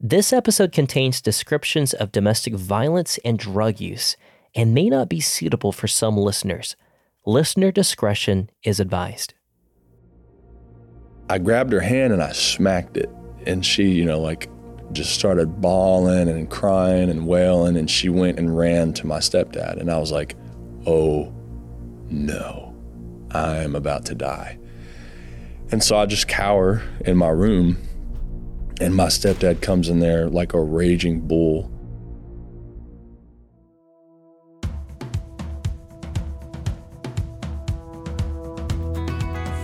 This episode contains descriptions of domestic violence and drug use and may not be suitable for some listeners. Listener discretion is advised. I grabbed her hand and I smacked it. And she, you know, like just started bawling and crying and wailing. And she went and ran to my stepdad. And I was like, oh no, I am about to die. And so I just cower in my room and my stepdad comes in there like a raging bull.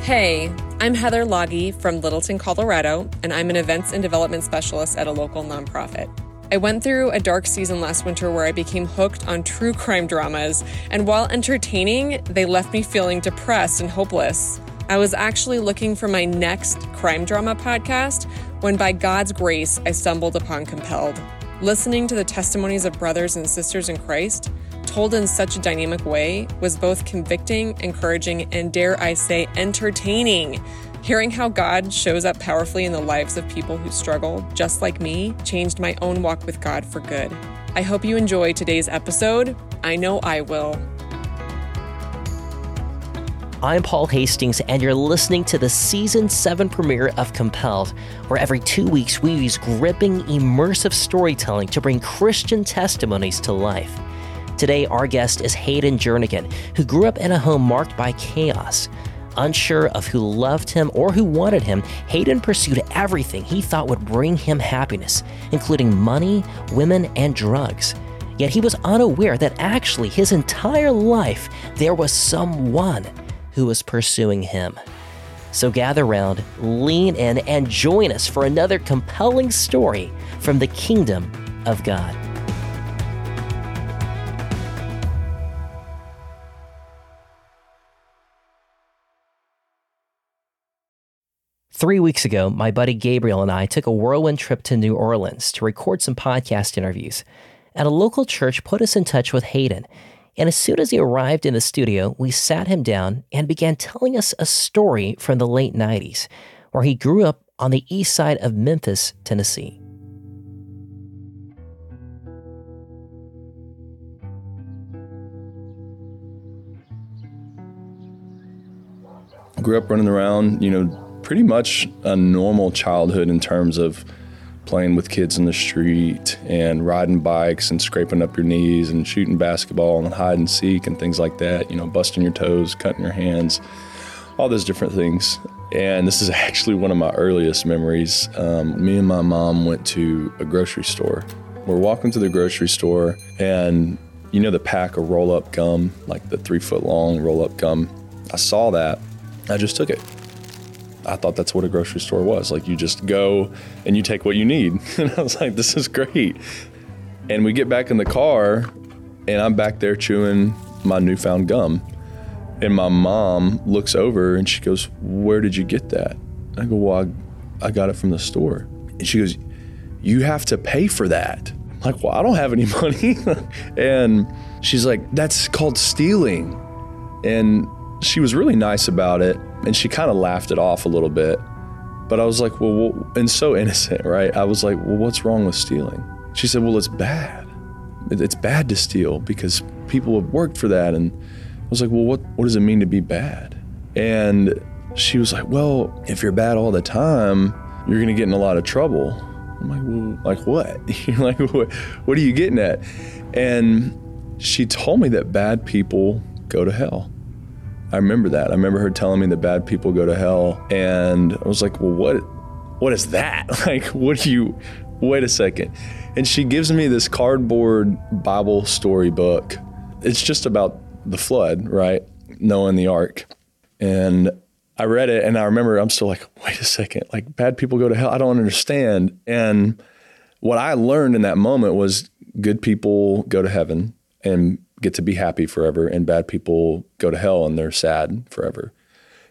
Hey, I'm Heather Loggy from Littleton, Colorado, and I'm an events and development specialist at a local nonprofit. I went through a dark season last winter where I became hooked on true crime dramas, and while entertaining, they left me feeling depressed and hopeless. I was actually looking for my next crime drama podcast when, by God's grace, I stumbled upon Compelled. Listening to the testimonies of brothers and sisters in Christ, told in such a dynamic way, was both convicting, encouraging, and dare I say, entertaining. Hearing how God shows up powerfully in the lives of people who struggle, just like me, changed my own walk with God for good. I hope you enjoy today's episode. I know I will. I'm Paul Hastings, and you're listening to the season 7 premiere of Compelled, where every two weeks we use gripping, immersive storytelling to bring Christian testimonies to life. Today, our guest is Hayden Jernigan, who grew up in a home marked by chaos. Unsure of who loved him or who wanted him, Hayden pursued everything he thought would bring him happiness, including money, women, and drugs. Yet he was unaware that actually his entire life there was someone who was pursuing him. So gather round, lean in, and join us for another compelling story from the kingdom of God. Three weeks ago, my buddy Gabriel and I took a whirlwind trip to New Orleans to record some podcast interviews. At a local church, put us in touch with Hayden, and as soon as he arrived in the studio, we sat him down and began telling us a story from the late 90s, where he grew up on the east side of Memphis, Tennessee. Grew up running around, you know, pretty much a normal childhood in terms of playing with kids in the street and riding bikes and scraping up your knees and shooting basketball and hide and seek and things like that, you know, busting your toes, cutting your hands, all those different things. And this is actually one of my earliest memories. Um, me and my mom went to a grocery store. We're walking to the grocery store, and you know the pack of roll up gum, like the three foot long roll up gum. I saw that. I just took it. I thought that's what a grocery store was. Like you just go and you take what you need. And I was like, this is great. And we get back in the car and I'm back there chewing my newfound gum. And my mom looks over and she goes, Where did you get that? I go, Well, I, I got it from the store. And she goes, You have to pay for that. I'm like, Well, I don't have any money. and she's like, That's called stealing. And she was really nice about it and she kind of laughed it off a little bit. But I was like, well, and so innocent, right? I was like, well, what's wrong with stealing? She said, well, it's bad. It's bad to steal because people have worked for that. And I was like, well, what, what does it mean to be bad? And she was like, well, if you're bad all the time, you're going to get in a lot of trouble. I'm like, well, like what? You're like, what, what are you getting at? And she told me that bad people go to hell. I remember that. I remember her telling me that bad people go to hell, and I was like, "Well, what? What is that? Like, what do you? Wait a second. And she gives me this cardboard Bible story book. It's just about the flood, right? Noah the ark, and I read it, and I remember I'm still like, "Wait a second. Like, bad people go to hell. I don't understand." And what I learned in that moment was good people go to heaven and get to be happy forever, and bad people go to hell and they're sad forever.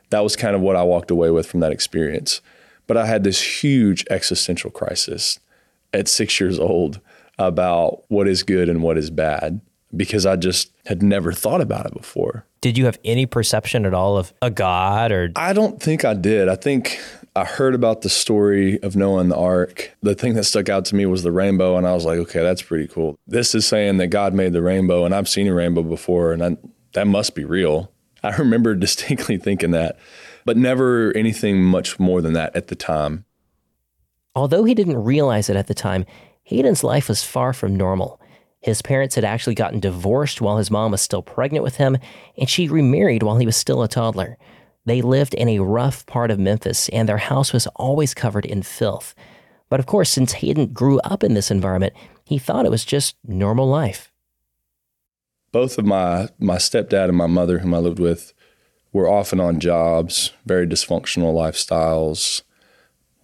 That was kind of what I walked away with from that experience. But I had this huge existential crisis at six years old about what is good and what is bad because I just had never thought about it before. Did you have any perception at all of a God or? I don't think I did. I think I heard about the story of Noah and the ark. The thing that stuck out to me was the rainbow, and I was like, okay, that's pretty cool. This is saying that God made the rainbow, and I've seen a rainbow before, and I, that must be real. I remember distinctly thinking that, but never anything much more than that at the time. Although he didn't realize it at the time, Hayden's life was far from normal. His parents had actually gotten divorced while his mom was still pregnant with him, and she remarried while he was still a toddler. They lived in a rough part of Memphis, and their house was always covered in filth. But of course, since Hayden grew up in this environment, he thought it was just normal life. Both of my, my stepdad and my mother, whom I lived with, were often on jobs, very dysfunctional lifestyles,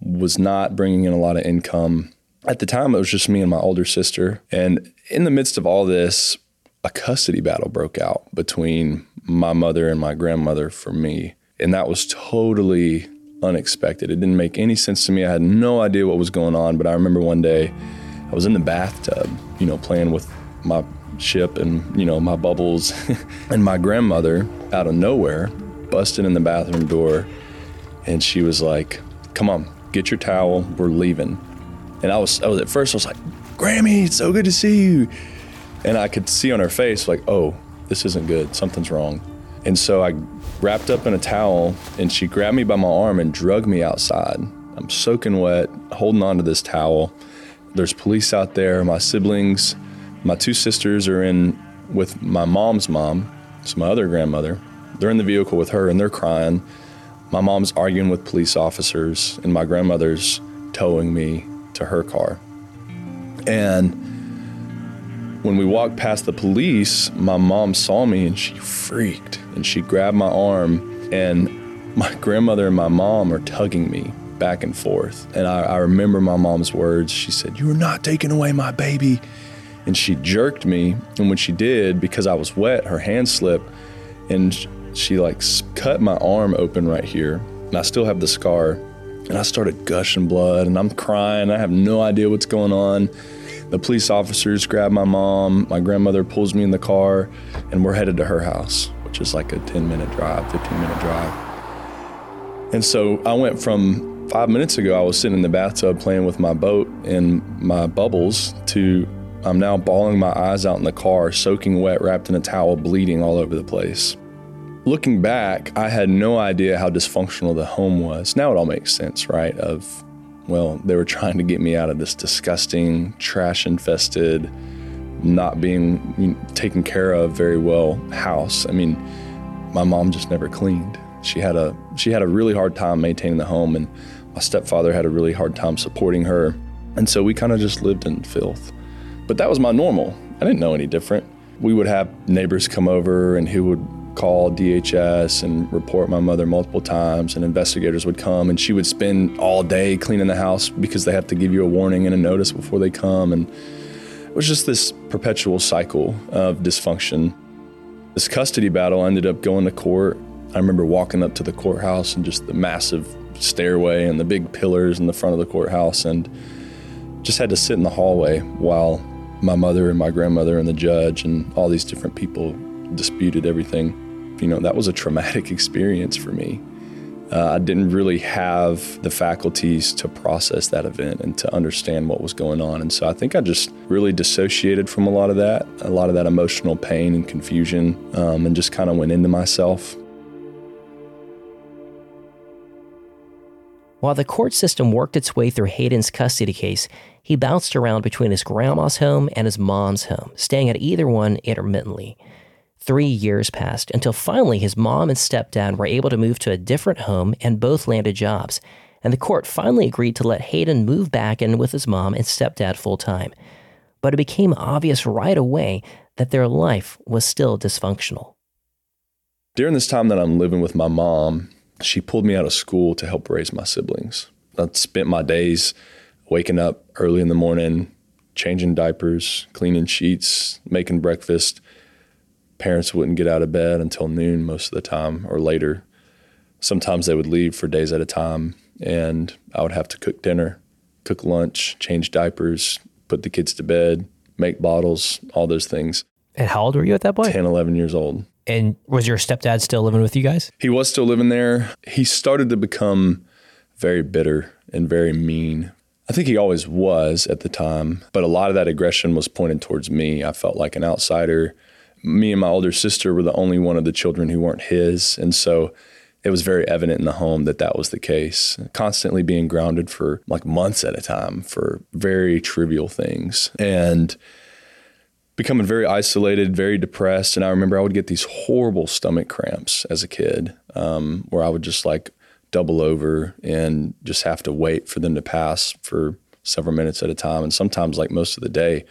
was not bringing in a lot of income. At the time, it was just me and my older sister. And in the midst of all this, a custody battle broke out between my mother and my grandmother for me. And that was totally unexpected. It didn't make any sense to me. I had no idea what was going on, but I remember one day I was in the bathtub, you know, playing with my ship and, you know, my bubbles. and my grandmother, out of nowhere, busted in the bathroom door and she was like, Come on, get your towel, we're leaving. And I was, I was at first, I was like, Grammy, it's so good to see you. And I could see on her face, like, oh, this isn't good, something's wrong. And so I wrapped up in a towel, and she grabbed me by my arm and drug me outside. I'm soaking wet, holding on to this towel. There's police out there. My siblings, my two sisters are in with my mom's mom, it's my other grandmother. They're in the vehicle with her and they're crying. My mom's arguing with police officers, and my grandmother's towing me to her car. And when we walked past the police, my mom saw me and she freaked and she grabbed my arm. And my grandmother and my mom are tugging me back and forth. And I, I remember my mom's words. She said, You are not taking away my baby. And she jerked me. And when she did, because I was wet, her hand slipped and she like cut my arm open right here. And I still have the scar. And I started gushing blood and I'm crying. I have no idea what's going on. The police officers grab my mom. My grandmother pulls me in the car, and we're headed to her house, which is like a 10 minute drive, 15 minute drive. And so I went from five minutes ago, I was sitting in the bathtub playing with my boat and my bubbles, to I'm now bawling my eyes out in the car, soaking wet, wrapped in a towel, bleeding all over the place. Looking back, I had no idea how dysfunctional the home was. Now it all makes sense, right? Of well, they were trying to get me out of this disgusting, trash infested, not being taken care of very well house. I mean, my mom just never cleaned. She had a she had a really hard time maintaining the home and my stepfather had a really hard time supporting her. And so we kind of just lived in filth. But that was my normal. I didn't know any different. We would have neighbors come over and who would call DHS and report my mother multiple times, and investigators would come, and she would spend all day cleaning the house because they have to give you a warning and a notice before they come. And it was just this perpetual cycle of dysfunction. This custody battle ended up going to court. I remember walking up to the courthouse and just the massive stairway and the big pillars in the front of the courthouse, and just had to sit in the hallway while my mother and my grandmother and the judge and all these different people disputed everything you know, that was a traumatic experience for me. Uh, I didn't really have the faculties to process that event and to understand what was going on. And so I think I just really dissociated from a lot of that, a lot of that emotional pain and confusion, um, and just kind of went into myself. While the court system worked its way through Hayden's custody case, he bounced around between his grandma's home and his mom's home, staying at either one intermittently. Three years passed until finally his mom and stepdad were able to move to a different home and both landed jobs. And the court finally agreed to let Hayden move back in with his mom and stepdad full time. But it became obvious right away that their life was still dysfunctional. During this time that I'm living with my mom, she pulled me out of school to help raise my siblings. I spent my days waking up early in the morning, changing diapers, cleaning sheets, making breakfast, parents wouldn't get out of bed until noon most of the time or later. Sometimes they would leave for days at a time, and I would have to cook dinner, cook lunch, change diapers, put the kids to bed, make bottles, all those things. And how old were you at that point? 10, 11 years old. And was your stepdad still living with you guys? He was still living there. He started to become very bitter and very mean. I think he always was at the time, but a lot of that aggression was pointed towards me. I felt like an outsider. Me and my older sister were the only one of the children who weren't his. And so it was very evident in the home that that was the case. Constantly being grounded for like months at a time for very trivial things. And becoming very isolated, very depressed. And I remember I would get these horrible stomach cramps as a kid, um, where I would just like double over and just have to wait for them to pass for several minutes at a time. And sometimes, like most of the day,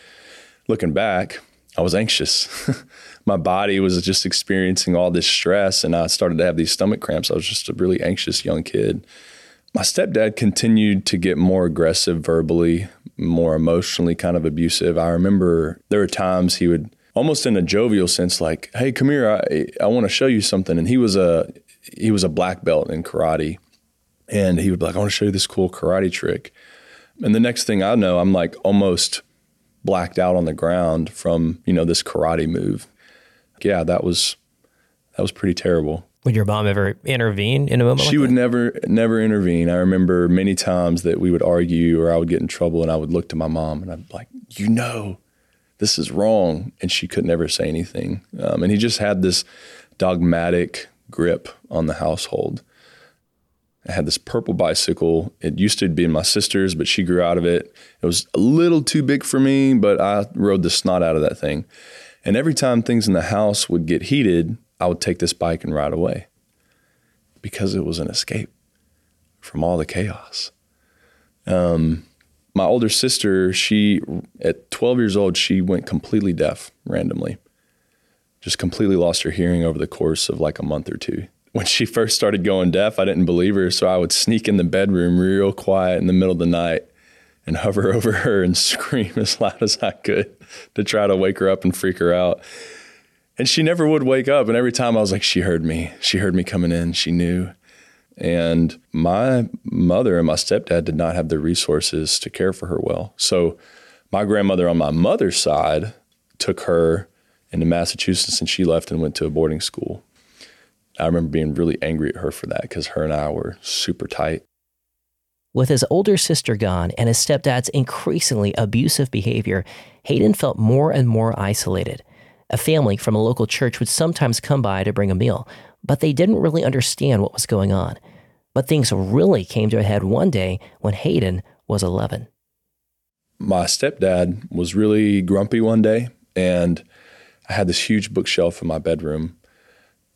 looking back, I was anxious. My body was just experiencing all this stress, and I started to have these stomach cramps. I was just a really anxious young kid. My stepdad continued to get more aggressive verbally, more emotionally kind of abusive. I remember there were times he would almost in a jovial sense like, "Hey, come here. I I want to show you something." And he was a he was a black belt in karate. And he would be like, "I want to show you this cool karate trick." And the next thing I know, I'm like almost blacked out on the ground from, you know, this karate move. Yeah, that was that was pretty terrible. Would your mom ever intervene in a moment? She like would that? never never intervene. I remember many times that we would argue or I would get in trouble and I would look to my mom and I'd be like, you know, this is wrong. And she could never say anything. Um, and he just had this dogmatic grip on the household. I had this purple bicycle. It used to be my sister's, but she grew out of it. It was a little too big for me, but I rode the snot out of that thing. And every time things in the house would get heated, I would take this bike and ride away because it was an escape from all the chaos. Um, my older sister, she at 12 years old, she went completely deaf randomly. Just completely lost her hearing over the course of like a month or two. When she first started going deaf, I didn't believe her, so I would sneak in the bedroom real quiet in the middle of the night and hover over her and scream as loud as I could to try to wake her up and freak her out. And she never would wake up. And every time I was like, she heard me. She heard me coming in. She knew. And my mother and my stepdad did not have the resources to care for her well. So my grandmother on my mother's side took her into Massachusetts and she left and went to a boarding school. I remember being really angry at her for that because her and I were super tight. With his older sister gone and his stepdad's increasingly abusive behavior, Hayden felt more and more isolated. A family from a local church would sometimes come by to bring a meal, but they didn't really understand what was going on. But things really came to a head one day when Hayden was 11. My stepdad was really grumpy one day, and I had this huge bookshelf in my bedroom,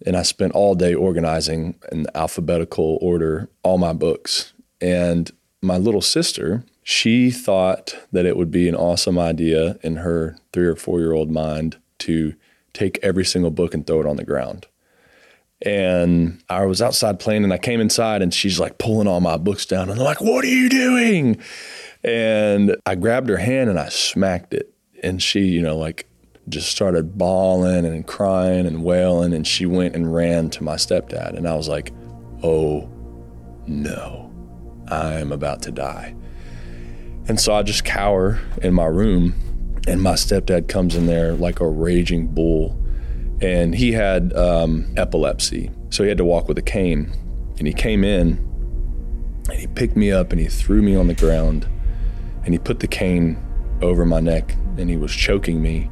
and I spent all day organizing in alphabetical order all my books. And my little sister, she thought that it would be an awesome idea in her three or four year old mind to take every single book and throw it on the ground. And I was outside playing and I came inside and she's like pulling all my books down. And I'm like, what are you doing? And I grabbed her hand and I smacked it. And she, you know, like just started bawling and crying and wailing. And she went and ran to my stepdad. And I was like, oh no, I am about to die. And so I just cower in my room. And my stepdad comes in there like a raging bull and he had um, epilepsy, so he had to walk with a cane. And he came in, and he picked me up, and he threw me on the ground, and he put the cane over my neck, and he was choking me.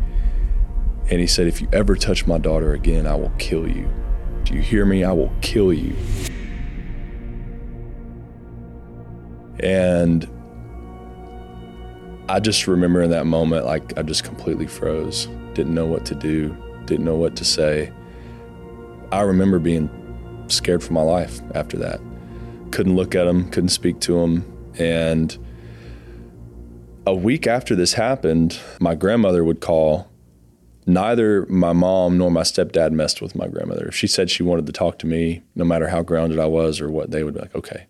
And he said, "If you ever touch my daughter again, I will kill you. Do you hear me? I will kill you." And I just remember in that moment, like I just completely froze, didn't know what to do didn't know what to say. I remember being scared for my life after that. Couldn't look at him, couldn't speak to him. And a week after this happened, my grandmother would call. Neither my mom nor my stepdad messed with my grandmother. If she said she wanted to talk to me, no matter how grounded I was or what, they would be like, okay.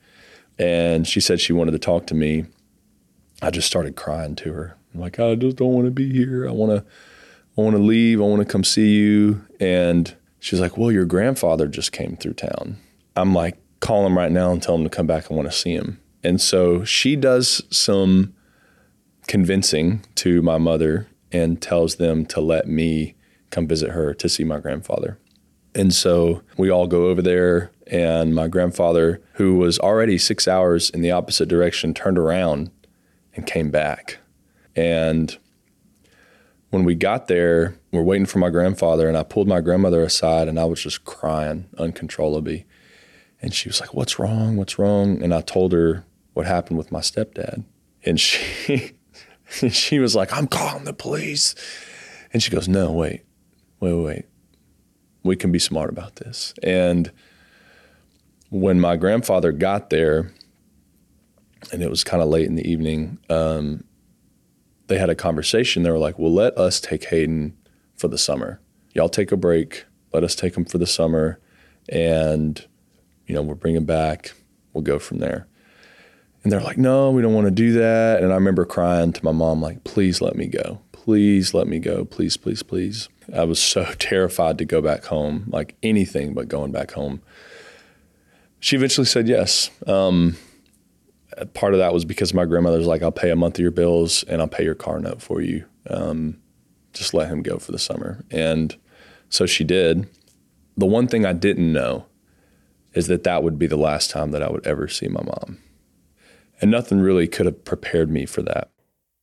And she said she wanted to talk to me. I just started crying to her. I'm like, I just don't want to be here. I want to I want to leave. I want to come see you. And she's like, Well, your grandfather just came through town. I'm like, Call him right now and tell him to come back. I want to see him. And so she does some convincing to my mother and tells them to let me come visit her to see my grandfather. And so we all go over there And my grandfather, who was already six hours in the opposite direction, turned around and came back. And when we got there, we're waiting for my grandfather, and I pulled my grandmother aside and I was just crying uncontrollably. And she was like, What's wrong? What's wrong? And I told her what happened with my stepdad. And she she was like, I'm calling the police. And she goes, No, wait, wait, wait. We can be smart about this. And when my grandfather got there, and it was kind of late in the evening, um, they had a conversation. They were like, Well, let us take Hayden for the summer. Y'all take a break. Let us take him for the summer. And, you know, we'll bring him back. We'll go from there. And they're like, No, we don't want to do that. And I remember crying to my mom, like, Please let me go. Please let me go. Please, please, please. I was so terrified to go back home, like anything but going back home. She eventually said yes. Um, part of that was because my grandmother's like, I'll pay a month of your bills and I'll pay your car note for you. Um, just let him go for the summer. And so she did. The one thing I didn't know is that that would be the last time that I would ever see my mom. And nothing really could have prepared me for that.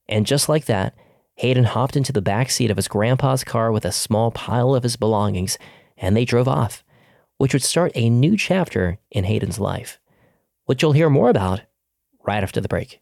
And just like that, Hayden hopped into the back seat of his grandpa's car with a small pile of his belongings, and they drove off, which would start a new chapter in Hayden's life, which you'll hear more about right after the break.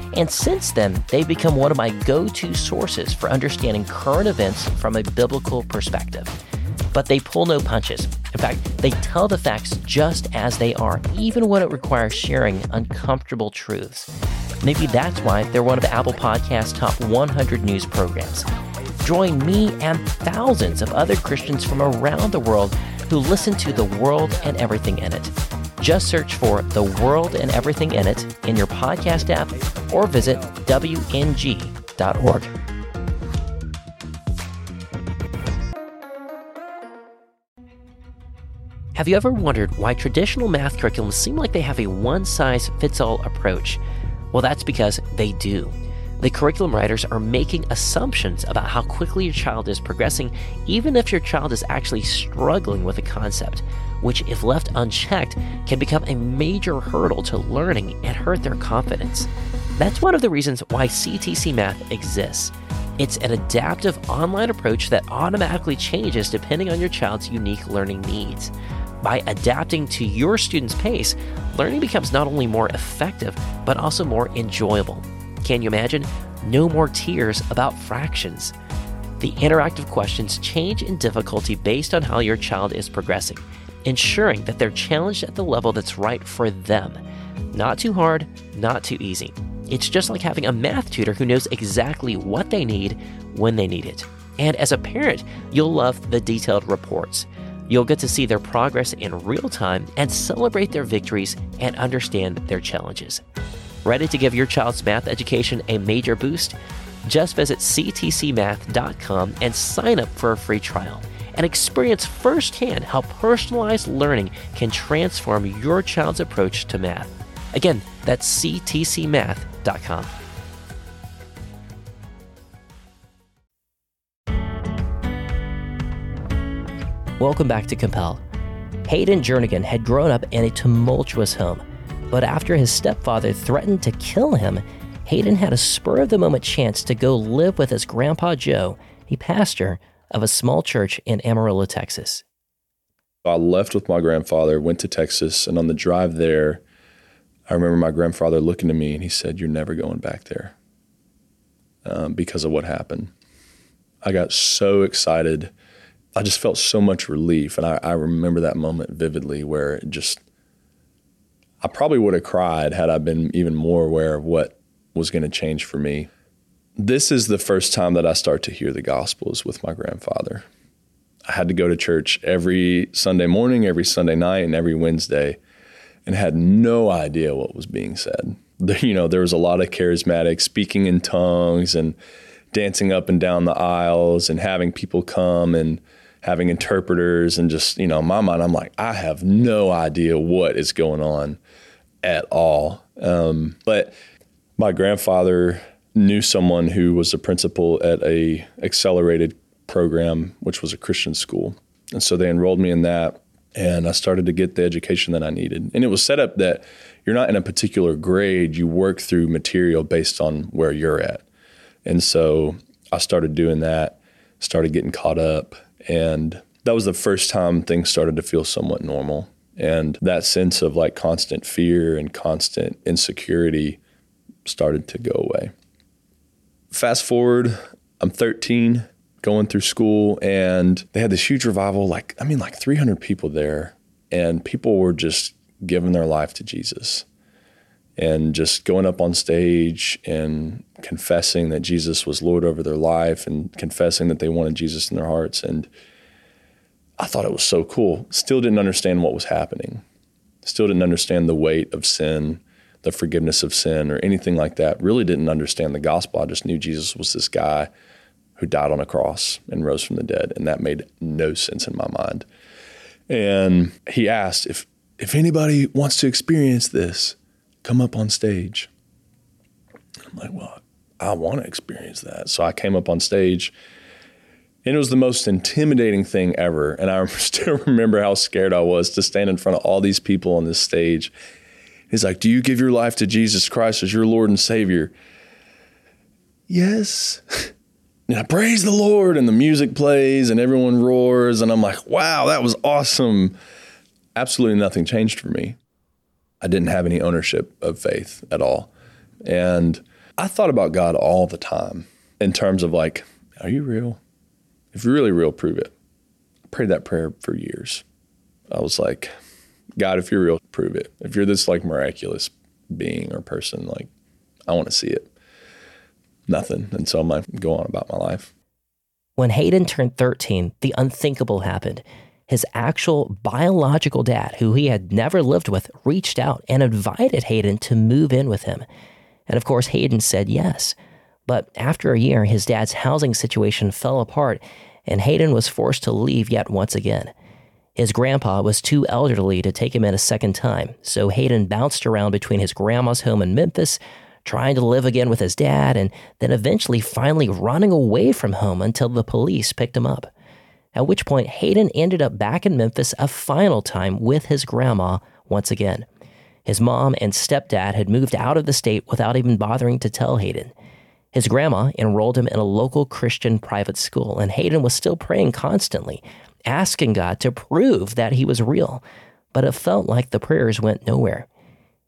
And since then, they've become one of my go to sources for understanding current events from a biblical perspective. But they pull no punches. In fact, they tell the facts just as they are, even when it requires sharing uncomfortable truths. Maybe that's why they're one of Apple Podcast's top 100 news programs. Join me and thousands of other Christians from around the world who listen to the world and everything in it. Just search for The World and Everything in It in your podcast app or visit WNG.org. Have you ever wondered why traditional math curriculums seem like they have a one size fits all approach? Well, that's because they do. The curriculum writers are making assumptions about how quickly your child is progressing, even if your child is actually struggling with a concept which, if left unchecked, can become a major hurdle to learning and hurt their confidence. That's one of the reasons why CTC Math exists. It's an adaptive online approach that automatically changes depending on your child's unique learning needs. By adapting to your student's pace, learning becomes not only more effective, but also more enjoyable. Can you imagine? No more tears about fractions. The interactive questions change in difficulty based on how your child is progressing ensuring that they're challenged at the level that's right for them. Not too hard, not too easy. It's just like having a math tutor who knows exactly what they need when they need it. And as a parent, you'll love the detailed reports. You'll get to see their progress in real time and celebrate their victories and understand their challenges. Ready to give your child's math education a major boost? Just visit ctcmath.com and sign up for a free trial and experience firsthand how personalized learning can transform your child's approach to math. Again, that's ctcmath.com. Welcome back to Compel. Hayden Jernigan had grown up in a tumultuous home, but after his stepfather threatened to kill him, Hayden had a spur of the moment chance to go live with his grandpa Joe, a pastor of a small church in Amarillo, Texas. I left with my grandfather, went to Texas, and on the drive there, I remember my grandfather looking at me and he said, You're never going back there um, because of what happened. I got so excited. I just felt so much relief. And I, I remember that moment vividly where it just, I probably would have cried had I been even more aware of what was going to change for me this is the first time that I start to hear the Gospels with my grandfather. I had to go to church every Sunday morning, every Sunday night, and every Wednesday, and had no idea what was being said. You know, there was a lot of charismatic speaking in tongues and dancing up and down the aisles and having people come and having interpreters and just, you know, in my mind, I'm like, I have no idea what is going on at all. Um, but my grandfather knew someone who was a principal at a accelerated program, which was a Christian school. And so they enrolled me in that and I started to get the education that I needed. And it was set up that you're not in a particular grade, you work through material based on where you're at. And so I started doing that, started getting caught up, and that was the first time things started to feel somewhat normal. And that sense of like constant fear and constant insecurity started to go away. Fast forward, I'm 13, going through school, and they had this huge revival like, I mean, like 300 people there, and people were just giving their life to Jesus and just going up on stage and confessing that Jesus was Lord over their life and confessing that they wanted Jesus in their hearts. And I thought it was so cool. Still didn't understand what was happening. Still didn't understand the weight of sin, the forgiveness of sin, or anything like that. Really didn't understand the gospel. I just knew Jesus was this guy who died on a cross and rose from the dead. And that made no sense in my mind. And he asked if if anybody wants to experience this, come up on stage. I'm like, well, I want to experience that. So I came up on stage and it was the most intimidating thing ever. And I still remember how scared I was to stand in front of all these people on this stage. He's like, Do you give your life to Jesus Christ as your Lord and Savior? Yes. And I praise the Lord, and the music plays, and everyone roars. And I'm like, Wow, that was awesome. Absolutely nothing changed for me. I didn't have any ownership of faith at all. And I thought about God all the time in terms of like, are you real? If you're really real, prove it. I prayed that prayer for years. I was like, God, if you're real, prove it. If you're this like miraculous being or person, like, I want to see it. Nothing. And so I'm like, go on about my life. When Hayden turned 13, the unthinkable happened his actual biological dad, who he had never lived with, reached out and invited Hayden to move in with him. And of course, Hayden said yes. But after a year, his dad's housing situation fell apart, and Hayden was forced to leave yet once again. His grandpa was too elderly to take him in a second time, so Hayden bounced around between his grandma's home in Memphis, trying to live again with his dad, and then eventually finally running away from home until the police picked him up at which point Hayden ended up back in Memphis a final time with his grandma once again. His mom and stepdad had moved out of the state without even bothering to tell Hayden. His grandma enrolled him in a local Christian private school, and Hayden was still praying constantly, asking God to prove that he was real. But it felt like the prayers went nowhere.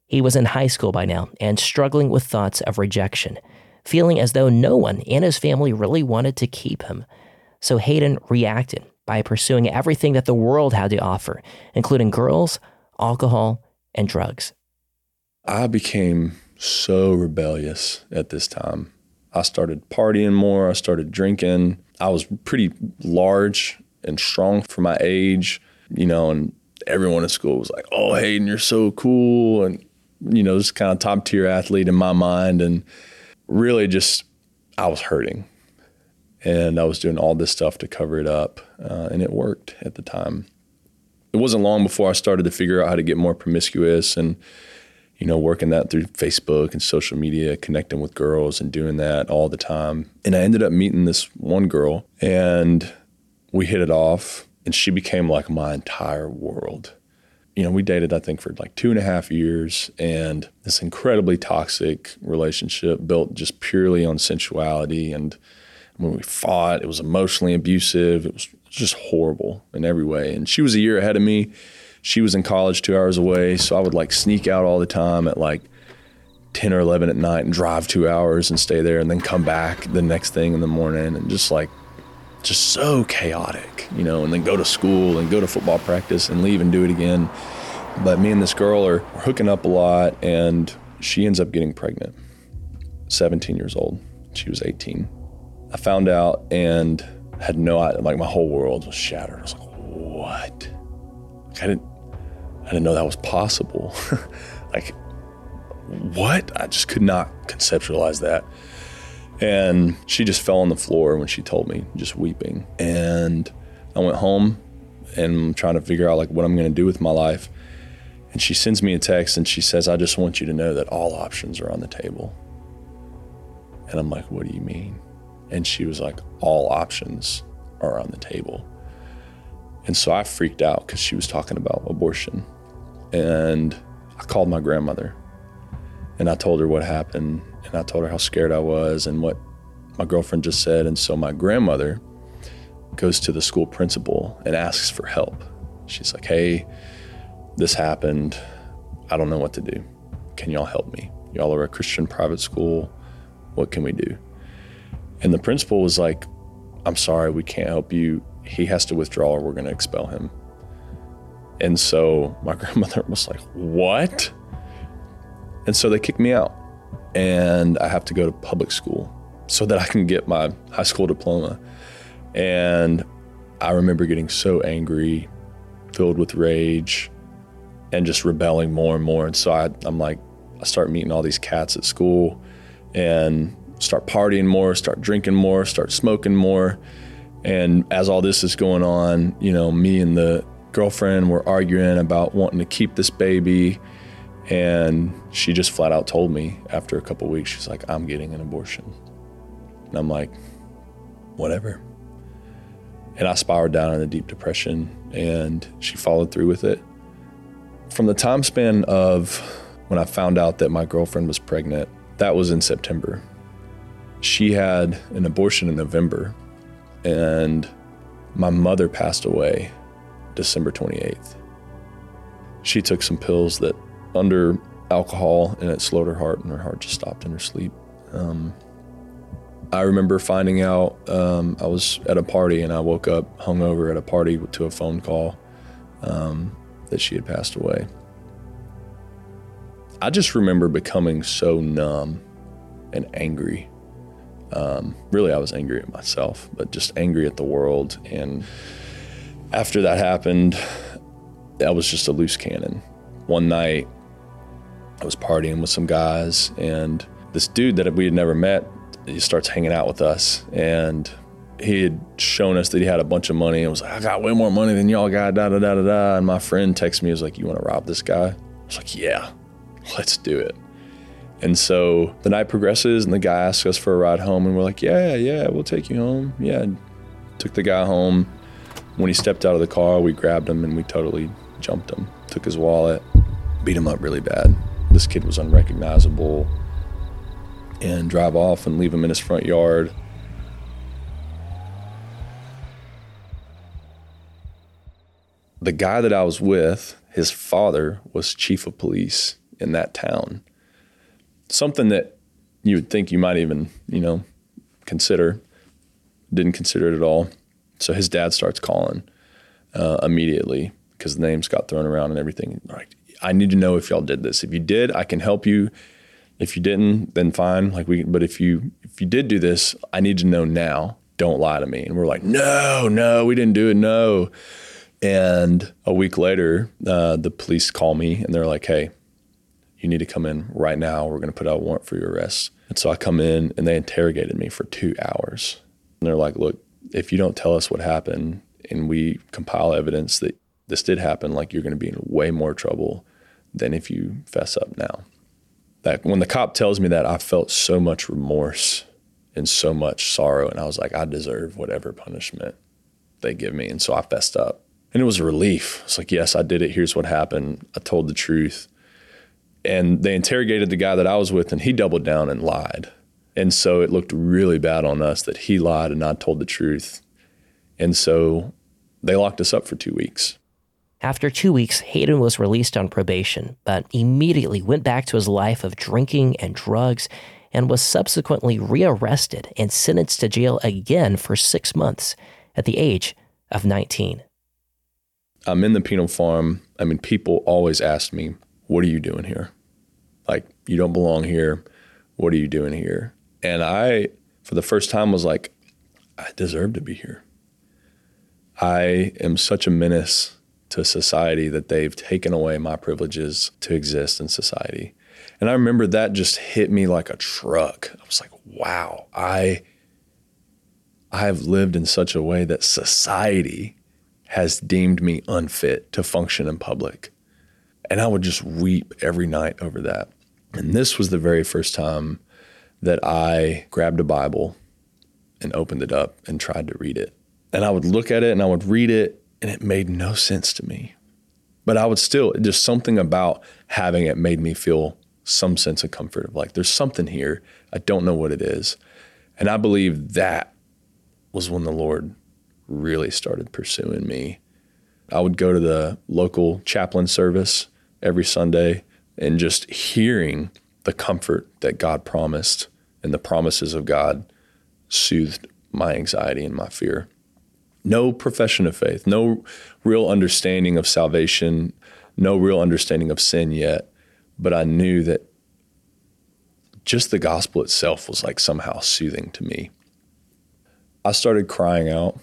He was in high school by now and struggling with thoughts of rejection, feeling as though no one in his family really wanted to keep him. So Hayden reacted by pursuing everything that the world had to offer, including girls, alcohol, and drugs. I became so rebellious at this time. I started partying more, I started drinking. I was pretty large and strong for my age, you know, and everyone at school was like, "Oh, Hayden, you're so cool." And you know, just kind of top tier athlete in my mind and really just I was hurting and I was doing all this stuff to cover it up, uh, and it worked at the time. It wasn't long before I started to figure out how to get more promiscuous and, you know, working that through Facebook and social media, connecting with girls and doing that all the time. And I ended up meeting this one girl, and we hit it off, and she became like my entire world. You know, we dated, I think, for like two and a half years, and this incredibly toxic relationship built just purely on sensuality and when we fought. It was emotionally abusive. It was just horrible in every way. And she was a year ahead of me. She was in college two hours away. So I would like sneak out all the time at like 10 or 11 at night and drive two hours and stay there and then come back the next thing in the morning and just like, just so chaotic, you know, and then go to school and go to football practice and leave and do it again. But me and this girl are hooking up a lot and she ends up getting pregnant, 17 years old. She was 18. I found out and had no idea. like my whole world was shattered. I was like, what? Like, I didn't I didn't know that was possible. like what? I just could not conceptualize that. And she just fell on the floor when she told me, just weeping. And I went home and I'm trying to figure out like what I'm going to do with my life. And she sends me a text and she says, I just want you to know that all options are on the table. And I'm like, what do you mean? And she was like, all options are on the table. And so I freaked out because she was talking about abortion. And I called my grandmother and I told her what happened and I told her how scared I was and what my girlfriend just said. And so my grandmother goes to the school principal and asks for help. She's like, hey, this happened. I don't know what to do. Can y'all help me? Y'all are a Christian private school. What can we do? And the principal was like, I'm sorry, we can't help you. He has to withdraw or we're going to expel him. And so my grandmother was like, What? And so they kicked me out. And I have to go to public school so that I can get my high school diploma. And I remember getting so angry, filled with rage, and just rebelling more and more. And so I, I'm like, I start meeting all these cats at school and start partying more, start drinking more, start smoking more. And as all this is going on, you know, me and the girlfriend were arguing about wanting to keep this baby. And she just flat out told me after a couple weeks, she's like, I'm getting an abortion. And I'm like, whatever. And I spiraled down in a deep depression, and she followed through with it. From the time span of when I found out that my girlfriend was pregnant, that was in September. She had an abortion in November, and my mother passed away December 28th. She took some pills that under alcohol and it slowed her heart and her heart just stopped in her sleep. Um, I remember finding out um, I was at a party and I woke up hungover at a party to a phone call um, that she had passed away. I just remember becoming so numb and angry. Um, really, I was angry at myself, but just angry at the world. And after that happened, I was just a loose cannon. One night, I was partying with some guys, and this dude that we had never met, he starts hanging out with us, and he had shown us that he had a bunch of money and was like, I got way more money than y'all got, da da da da da. And my friend texted me, he was like, You want to rob this guy? I was like, Yeah, let's do it. And so the night progresses, and the guy asks us for a ride home, and we're like, Yeah, yeah, we'll take you home. Yeah. Took the guy home. When he stepped out of the car, we grabbed him and we totally jumped him, took his wallet, beat him up really bad. This kid was unrecognizable, and drive off and leave him in his front yard. The guy that I was with, his father was chief of police in that town. Something that you would think you might even, you know, consider. Didn't consider it at all. So his dad starts calling uh, immediately because the names got thrown around and everything. Like, I need to know if y'all did this. If you did, I can help you. If you didn't, then fine. Like we, but if you if you did do this, I need to know now. Don't lie to me. And we're like, no, no, we didn't do it. No. And a week later, uh, the police call me and they're like, hey, you need to come in right now. We're going to put out a warrant for your arrest. And so I come in and they interrogated me for two hours. And they're like, look, if you don't tell us what happened and we compile evidence that this did happen, like you're going to be in way more trouble than if you fess up now. That when the cop tells me that, I felt so much remorse and so much sorrow. And I was like, I deserve whatever punishment they give me. And so I fessed up. And it was a relief. It's like, yes, I did it. Here's what happened. I told the truth. And they interrogated the guy that I was with, and he doubled down and lied. And so it looked really bad on us that he lied and I told the truth. And so they locked us up for two weeks. After two weeks, Hayden was released on probation, but immediately went back to his life of drinking and drugs and was subsequently rearrested and sentenced to jail again for six months at the age of 19. I'm in the penal farm. I mean, people always ask me, What are you doing here? Like, you don't belong here. What are you doing here? And I, for the first time, was like, I deserve to be here. I am such a menace to society that they've taken away my privileges to exist in society. And I remember that just hit me like a truck. I was like, wow, I I have lived in such a way that society has deemed me unfit to function in public. And I would just weep every night over that. And this was the very first time that I grabbed a Bible and opened it up and tried to read it. And I would look at it and I would read it, and it made no sense to me. But I would still, just something about having it made me feel some sense of comfort of like, there's something here. I don't know what it is. And I believe that was when the Lord really started pursuing me. I would go to the local chaplain service every Sunday and just hearing the comfort that God promised and the promises of God soothed my anxiety and my fear. No profession of faith, no real understanding of salvation, no real understanding of sin yet, but I knew that just the gospel itself was like somehow soothing to me. I started crying out.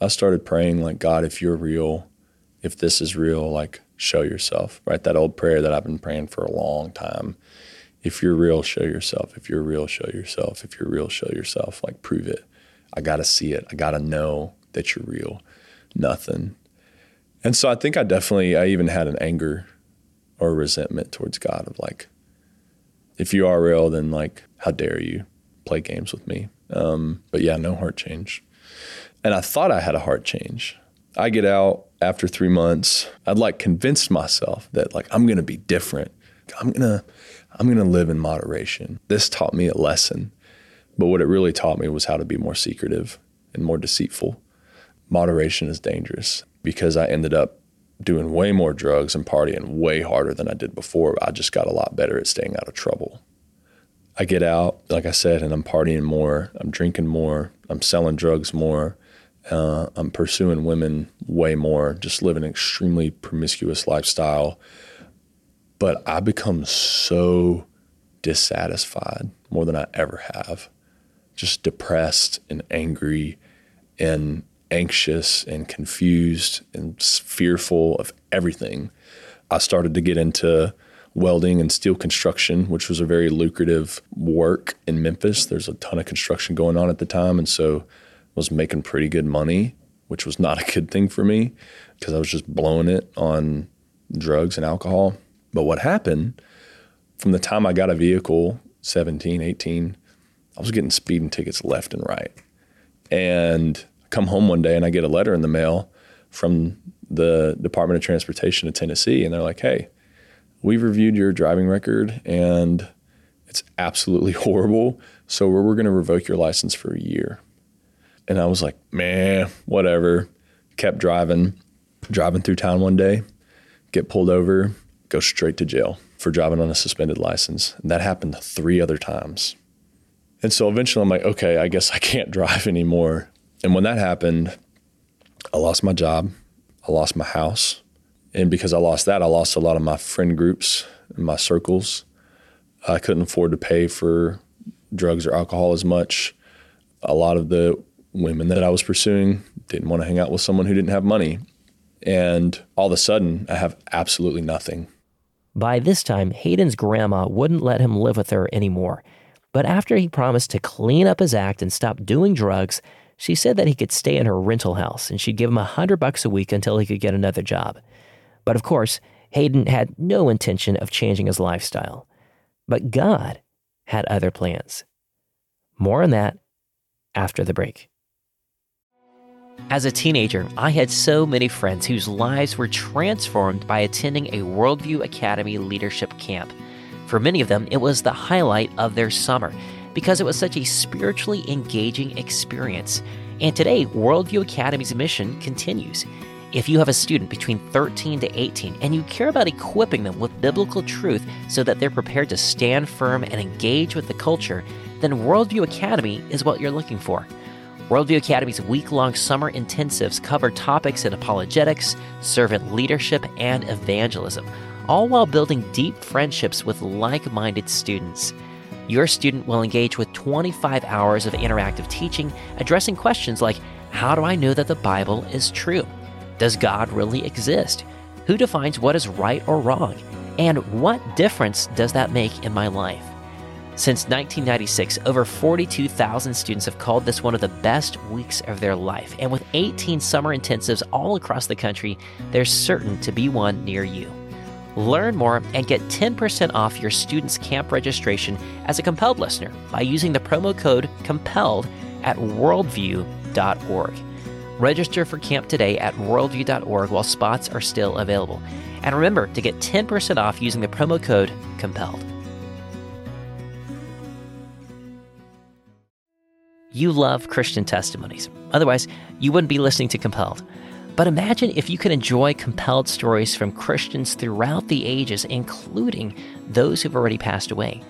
I started praying, like, God, if you're real, if this is real, like, show yourself, right? That old prayer that I've been praying for a long time. If you're real, show yourself. If you're real, show yourself. If you're real, show yourself. Like, prove it. I got to see it. I got to know that you're real. Nothing. And so I think I definitely, I even had an anger or resentment towards God of like, if you are real, then like, how dare you play games with me? Um, but yeah, no heart change. And I thought I had a heart change. I get out after three months. I'd like convinced myself that like I'm gonna be different. I'm gonna I'm gonna live in moderation. This taught me a lesson. But what it really taught me was how to be more secretive and more deceitful. Moderation is dangerous because I ended up doing way more drugs and partying way harder than I did before. I just got a lot better at staying out of trouble. I get out, like I said, and I'm partying more, I'm drinking more, I'm selling drugs more, uh, I'm pursuing women way more, just living an extremely promiscuous lifestyle. But I become so dissatisfied more than I ever have, just depressed and angry and anxious and confused and fearful of everything. I started to get into welding and steel construction, which was a very lucrative work in Memphis. There's a ton of construction going on at the time. And so was making pretty good money, which was not a good thing for me because I was just blowing it on drugs and alcohol. But what happened from the time I got a vehicle, 17, 18, I was getting speeding tickets left and right. And I come home one day and I get a letter in the mail from the Department of Transportation of Tennessee, and they're like, "Hey, we've reviewed your driving record, and it's absolutely horrible. So we're, we're going to revoke your license for a year." And I was like, "Man, whatever." Kept driving, driving through town one day, get pulled over, go straight to jail for driving on a suspended license. And that happened three other times. And so eventually I'm like, okay, I guess I can't drive anymore. And when that happened, I lost my job, I lost my house. And because I lost that, I lost a lot of my friend groups and my circles. I couldn't afford to pay for drugs or alcohol as much. A lot of the women that I was pursuing didn't want to hang out with someone who didn't have money. And all of a sudden, I have absolutely nothing. By this time, Hayden's grandma wouldn't let him live with her anymore. But after he promised to clean up his act and stop doing drugs, she said that he could stay in her rental house and she'd give him a hundred bucks a week until he could get another job. But of course, Hayden had no intention of changing his lifestyle. But God had other plans. More on that after the break. As a teenager, I had so many friends whose lives were transformed by attending a Worldview Academy leadership camp. For many of them, it was the highlight of their summer because it was such a spiritually engaging experience. And today, Worldview Academy's mission continues. If you have a student between 13 to 18 and you care about equipping them with biblical truth so that they're prepared to stand firm and engage with the culture, then Worldview Academy is what you're looking for. Worldview Academy's week long summer intensives cover topics in apologetics, servant leadership, and evangelism, all while building deep friendships with like minded students. Your student will engage with 25 hours of interactive teaching, addressing questions like How do I know that the Bible is true? Does God really exist? Who defines what is right or wrong? And what difference does that make in my life? Since 1996, over 42,000 students have called this one of the best weeks of their life. And with 18 summer intensives all across the country, there's certain to be one near you. Learn more and get 10% off your student's camp registration as a compelled listener by using the promo code COMPELLED at worldview.org. Register for camp today at worldview.org while spots are still available. And remember to get 10% off using the promo code COMPELLED. You love Christian testimonies. Otherwise, you wouldn't be listening to Compelled. But imagine if you could enjoy compelled stories from Christians throughout the ages, including those who've already passed away.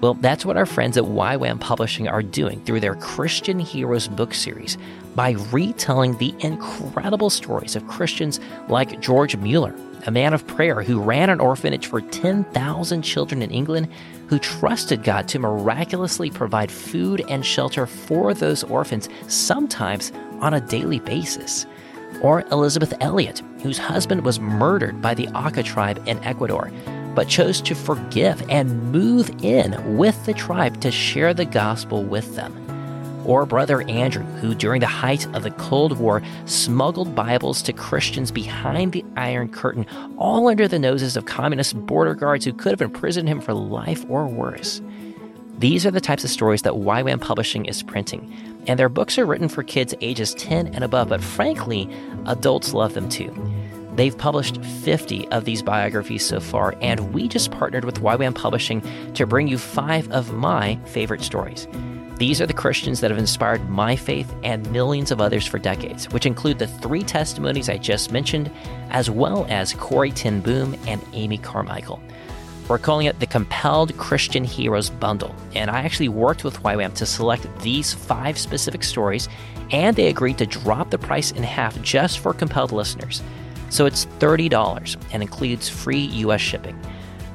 Well, that's what our friends at YWAM Publishing are doing through their Christian Heroes book series by retelling the incredible stories of Christians like George Mueller, a man of prayer who ran an orphanage for 10,000 children in England, who trusted God to miraculously provide food and shelter for those orphans, sometimes on a daily basis. Or Elisabeth Elliot, whose husband was murdered by the Auca tribe in Ecuador but chose to forgive and move in with the tribe to share the gospel with them. Or Brother Andrew, who during the height of the Cold War smuggled Bibles to Christians behind the Iron Curtain, all under the noses of communist border guards who could have imprisoned him for life or worse. These are the types of stories that YWAM Publishing is printing, and their books are written for kids ages 10 and above, but frankly, adults love them too. They've published 50 of these biographies so far, and we just partnered with YWAM Publishing to bring you five of my favorite stories. These are the Christians that have inspired my faith and millions of others for decades, which include the three testimonies I just mentioned, as well as Corrie ten Boom and Amy Carmichael. We're calling it the Compelled Christian Heroes Bundle, and I actually worked with YWAM to select these five specific stories, and they agreed to drop the price in half just for compelled listeners. So it's $30 and includes free US shipping.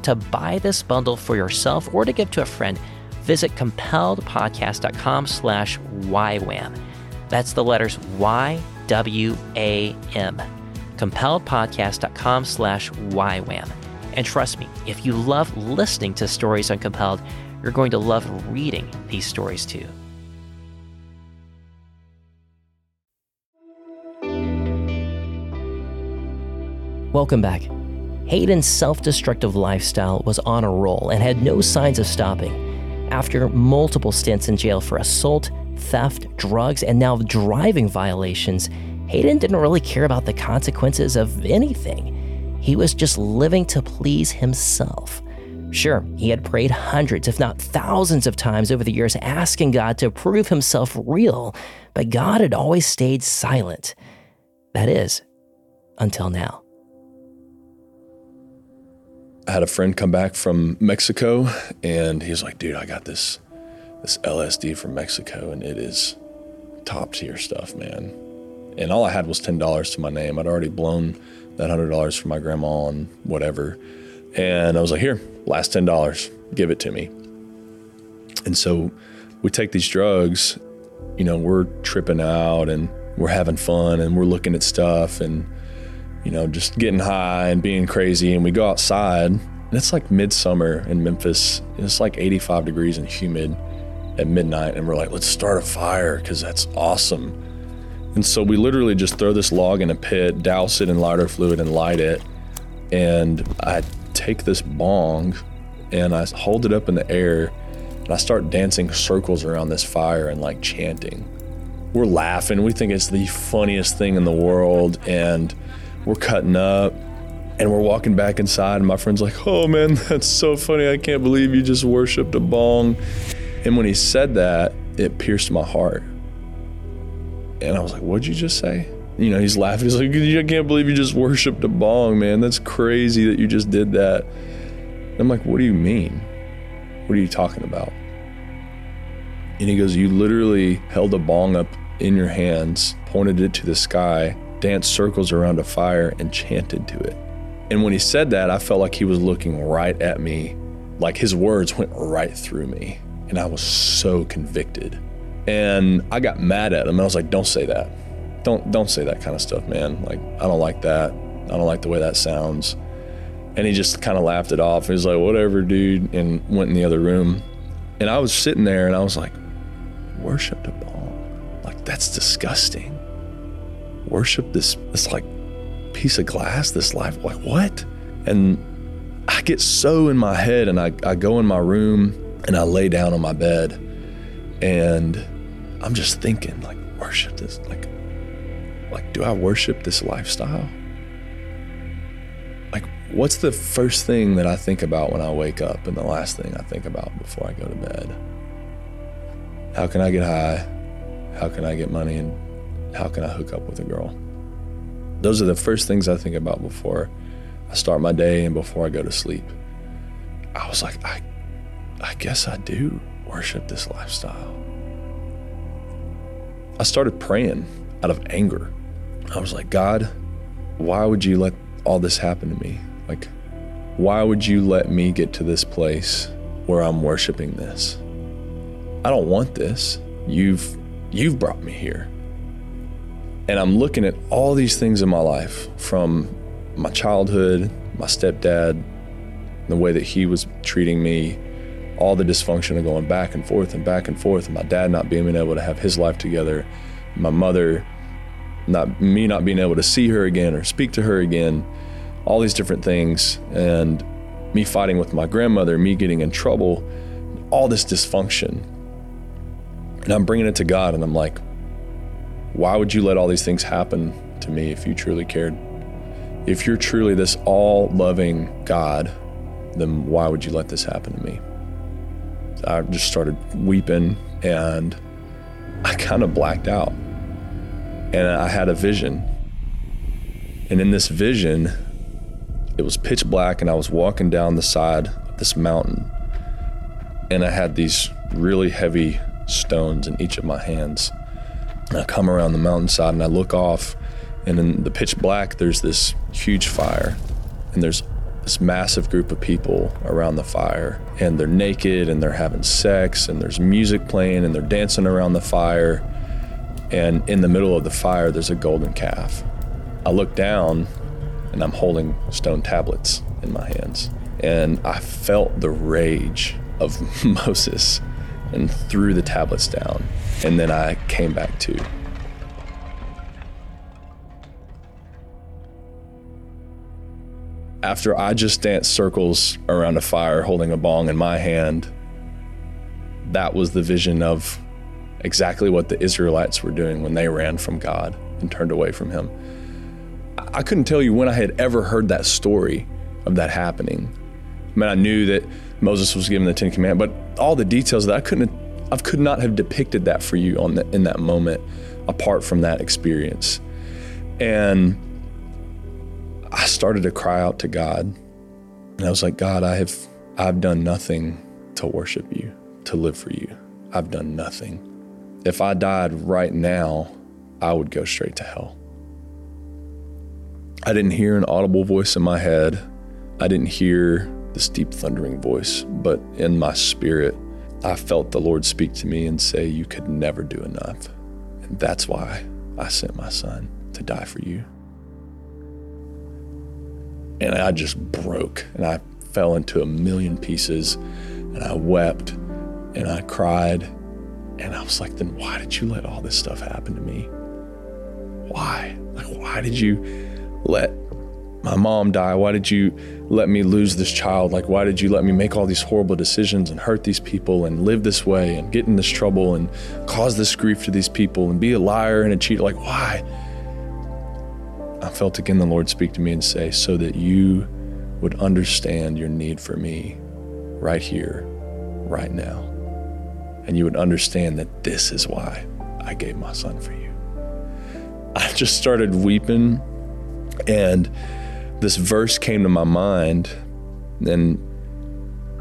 To buy this bundle for yourself or to give to a friend, visit compelledpodcast.com slash YWAM. That's the letters Y-W-A-M. Compelledpodcast.com slash YWAM. And trust me, if you love listening to stories on Compelled, you're going to love reading these stories too. Welcome back. Hayden's self destructive lifestyle was on a roll and had no signs of stopping. After multiple stints in jail for assault, theft, drugs, and now driving violations, Hayden didn't really care about the consequences of anything. He was just living to please himself. Sure, he had prayed hundreds, if not thousands of times over the years, asking God to prove himself real, but God had always stayed silent. That is, until now. I had a friend come back from Mexico and he's like, dude, I got this this LSD from Mexico and it is top tier stuff, man. And all I had was ten dollars to my name. I'd already blown that hundred dollars for my grandma and whatever. And I was like, here, last ten dollars, give it to me. And so we take these drugs, you know, we're tripping out and we're having fun and we're looking at stuff and you know, just getting high and being crazy. And we go outside, and it's like midsummer in Memphis. It's like 85 degrees and humid at midnight. And we're like, let's start a fire because that's awesome. And so we literally just throw this log in a pit, douse it in lighter fluid, and light it. And I take this bong and I hold it up in the air and I start dancing circles around this fire and like chanting. We're laughing. We think it's the funniest thing in the world. And we're cutting up and we're walking back inside and my friend's like oh man that's so funny. I can't believe you just worshiped a bong. And when he said that it pierced my heart. And i was like what'd you just say? You know he's laughing. He's like i can't believe you just worshiped a bong man. That's crazy that you just did that. I'm like what do you mean? What are you talking about? And he goes you literally held a bong up in your hands pointed it to the sky danced circles around a fire, and chanted to it. And when he said that, I felt like he was looking right at me, like his words went right through me. And I was so convicted. And I got mad at him. I was like, don't say that. don't don't say that kind of stuff, man. Like I don't like that. I don't like the way that sounds. And he just kind of laughed it off. He was like, whatever, dude, and went in the other room. And I was sitting there and I was like, worship the ball. Like that's disgusting. Worship this this like piece of glass, this life. Like what? And I get so in my head and I, I go in my room and I lay down on my bed and I'm just thinking like worship this like like do I worship this lifestyle? Like what's the first thing that I think about when I wake up and the last thing I think about before I go to bed? How can I get high? How can I get money and how can I hook up with a girl? Those are the first things I think about before I start my day and before I go to sleep. I was like, I, I guess I do worship this lifestyle. I started praying out of anger. I was like, God, why would you let all this happen to me? Like, why would you let me get to this place where I'm worshiping this? I don't want this. You've you've brought me here. And I'm looking at all these things in my life from my childhood, my stepdad, the way that he was treating me, all the dysfunction of going back and forth and back and forth, and my dad not being able to have his life together, my mother not me not being able to see her again or speak to her again, all these different things, and me fighting with my grandmother, me getting in trouble, all this dysfunction. And I'm bringing it to God, and I'm like, why would you let all these things happen to me if you truly cared? If you're truly this all loving God, then why would you let this happen to me? I just started weeping and I kind of blacked out. And I had a vision. And in this vision, it was pitch black, and I was walking down the side of this mountain. And I had these really heavy stones in each of my hands. I come around the mountainside and I look off, and in the pitch black, there's this huge fire. And there's this massive group of people around the fire and they're naked and they're having sex and there's music playing and they're dancing around the fire and in the middle of the fire there's a golden calf i look down and i'm holding stone tablets in my hands and i felt the rage of moses and threw the tablets down and then i came back to after I just danced circles around a fire holding a bong in my hand, that was the vision of exactly what the Israelites were doing when they ran from God and turned away from Him. I couldn't tell you when I had ever heard that story of that happening. I mean, I knew that Moses was given the Ten Commandments, but all the details that I couldn't, I could not have depicted that for you on the, in that moment, apart from that experience. And I started to cry out to God. And I was like, God, I have I've done nothing to worship you, to live for you. I've done nothing. If I died right now, I would go straight to hell. I didn't hear an audible voice in my head. I didn't hear this deep thundering voice, but in my spirit, I felt the Lord speak to me and say, You could never do enough. And that's why I sent my son to die for you and I just broke and I fell into a million pieces and I wept and I cried and I was like, then why did you let all this stuff happen to me? Why? Like, why did you let my mom die? Why did you let me lose this child? Like, why did you let me make all these horrible decisions and hurt these people and live this way and get in this trouble and cause this grief to these people and be a liar and a cheater? Like, why? I felt again the Lord speak to me and say, so that you would understand your need for me right here, right now. And you would understand that this is why I gave my son for you. I just started weeping, and this verse came to my mind, and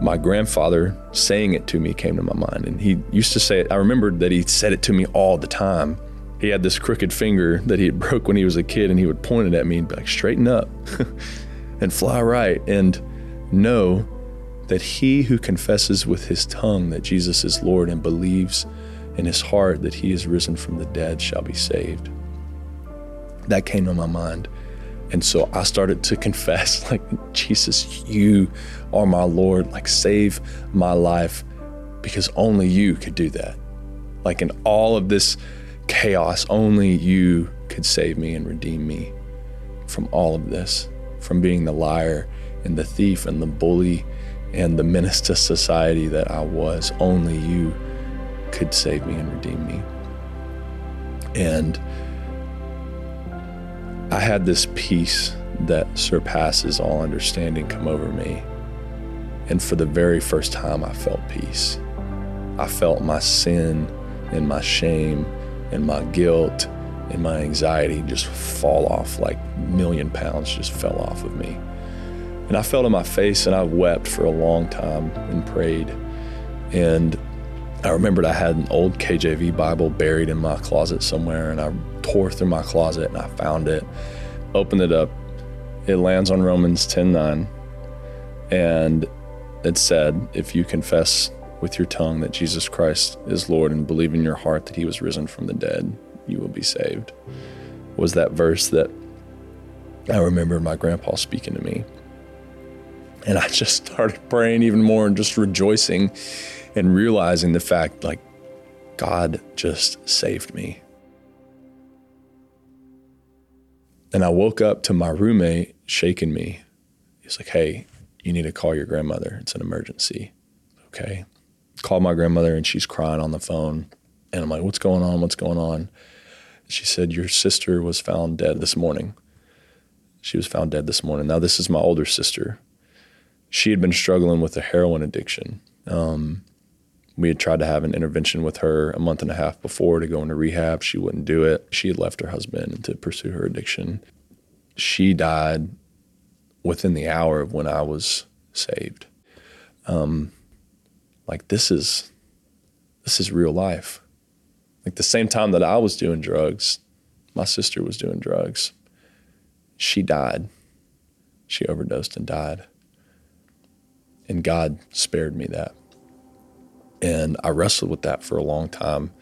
my grandfather saying it to me came to my mind. And he used to say it, I remembered that he said it to me all the time he had this crooked finger that he had broke when he was a kid and he would point it at me and be like straighten up and fly right and know that he who confesses with his tongue that Jesus is Lord and believes in his heart that he is risen from the dead shall be saved. that came to my mind. And so I started to confess, like, Jesus, you are my Lord. Like, save my life because only you could do that. Like, in all of this chaos, only you could save me and redeem me from all of this, from being the liar and the thief and the bully and the menace to society that I was. Only you could save me and redeem me. And I had this peace that surpasses all understanding come over me. And for the very first time, I felt peace. I felt my sin and my shame and my guilt and my anxiety just fall off like million pounds just fell off of me. And I fell to my face and I wept for a long time and prayed. And I remembered I had an old KJV Bible buried in my closet somewhere, and I tore through my closet and I found it, opened it up. It lands on Romans 10 9. And it said, If you confess with your tongue that Jesus Christ is Lord and believe in your heart that he was risen from the dead, you will be saved. Was that verse that I remember my grandpa speaking to me. And I just started praying even more and just rejoicing and realizing the fact like God just saved me. And I woke up to my roommate shaking me. He's like, hey, you need to call your grandmother. It's an emergency. Okay. Called my grandmother and she's crying on the phone. And I'm like, what's going on? What's going on? She said, Your sister was found dead this morning. She was found dead this morning. Now, this is my older sister. She had been struggling with a heroin addiction. Um, we had tried to have an intervention with her a month and a half before to go into rehab. She wouldn't do it. She had left her husband to pursue her addiction. She died within the hour of when I was saved. Um, like this is this is real life. Like the same time that I was doing drugs, my sister was doing drugs. She died. She overdosed and died. And God spared me that. And I wrestled with that for a long time.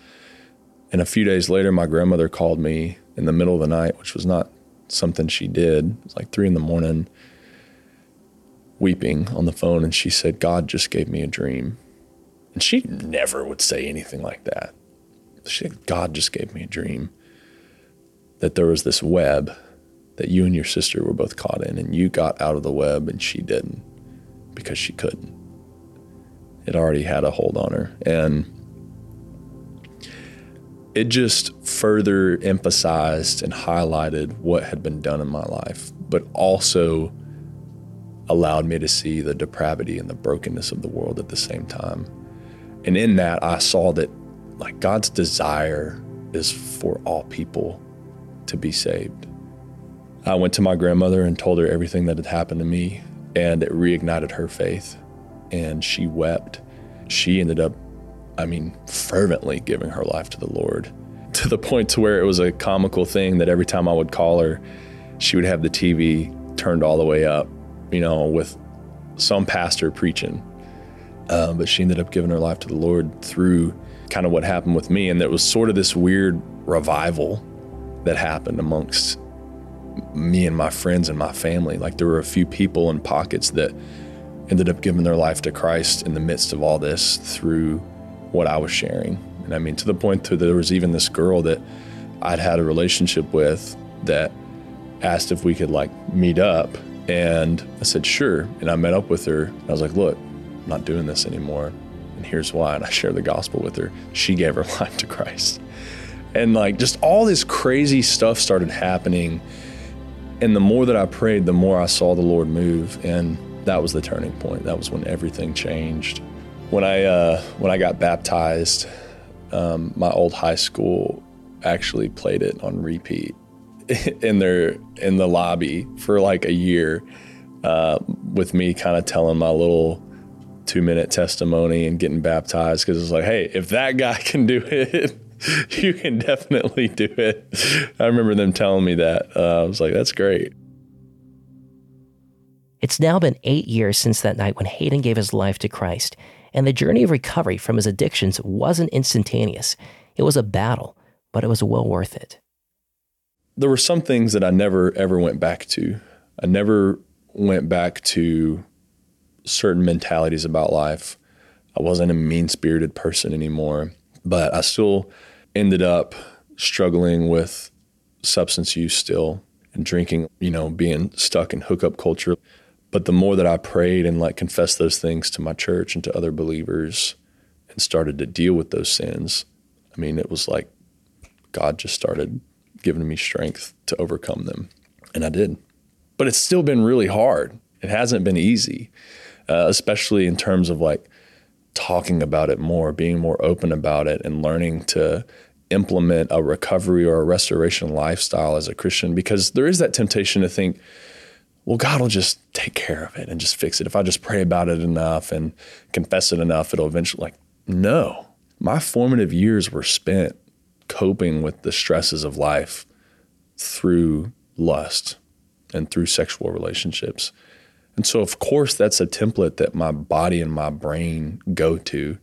And a few days later, my grandmother called me in the middle of the night, which was not something she did. It was like three in the morning, weeping on the phone. And she said, God just gave me a dream. And she never would say anything like that. She said, God just gave me a dream that there was this web that you and your sister were both caught in, and you got out of the web and she didn't because she couldn't. It already had a hold on her. And it just further emphasized and highlighted what had been done in my life, but also allowed me to see the depravity and the brokenness of the world at the same time. And in that, I saw that like God's desire is for all people to be saved. I went to my grandmother and told her everything that had happened to me, and it reignited her faith. And she wept. She ended up, I mean, fervently giving her life to the Lord to the point to where it was a comical thing that every time I would call her, she would have the TV turned all the way up, you know, with some pastor preaching. Uh, but she ended up giving her life to the Lord through kind of what happened with me. And there was sort of this weird revival that happened amongst me and my friends and my family. Like there were a few people in pockets that ended up giving their life to Christ in the midst of all this through what I was sharing. And I mean, to the point that there was even this girl that I'd had a relationship with that asked if we could like meet up. And I said, sure. And I met up with her. I was like, look, I'm not doing this anymore. And here's why. And I shared the gospel with her. She gave her life to Christ. And like just all this crazy stuff started happening. And the more that I prayed, the more I saw the Lord move. And that was the turning point. That was when everything changed. When I uh, when I got baptized, um, my old high school actually played it on repeat in their in the lobby for like a year, uh, with me kind of telling my little two minute testimony and getting baptized because it's like, hey, if that guy can do it, you can definitely do it. I remember them telling me that. Uh, I was like, that's great. It's now been eight years since that night when Hayden gave his life to Christ, and the journey of recovery from his addictions wasn't instantaneous. It was a battle, but it was well worth it. there were some things that I never ever went back to. I never went back to certain mentalities about life. I wasn't a mean spirited person anymore, but I still ended up struggling with substance use still and drinking, you know, being stuck in hookup culture. But the more that I prayed and like confessed those things to my church and to other believers and started to deal with those sins, I mean, it was like God just started giving me strength to overcome them. And I did. But it's still been really hard. It hasn't been easy, uh, especially in terms of like talking about it more, being more open about it, and learning to implement a recovery or a restoration lifestyle as a Christian. Because there is that temptation to think, well, God will just take care of it and just fix it. If I just pray about it enough and confess it enough, it'll eventually, like, no. My formative years were spent coping with the stresses of life through lust and through sexual relationships. And so, of course, that's a template that my body and my brain go to.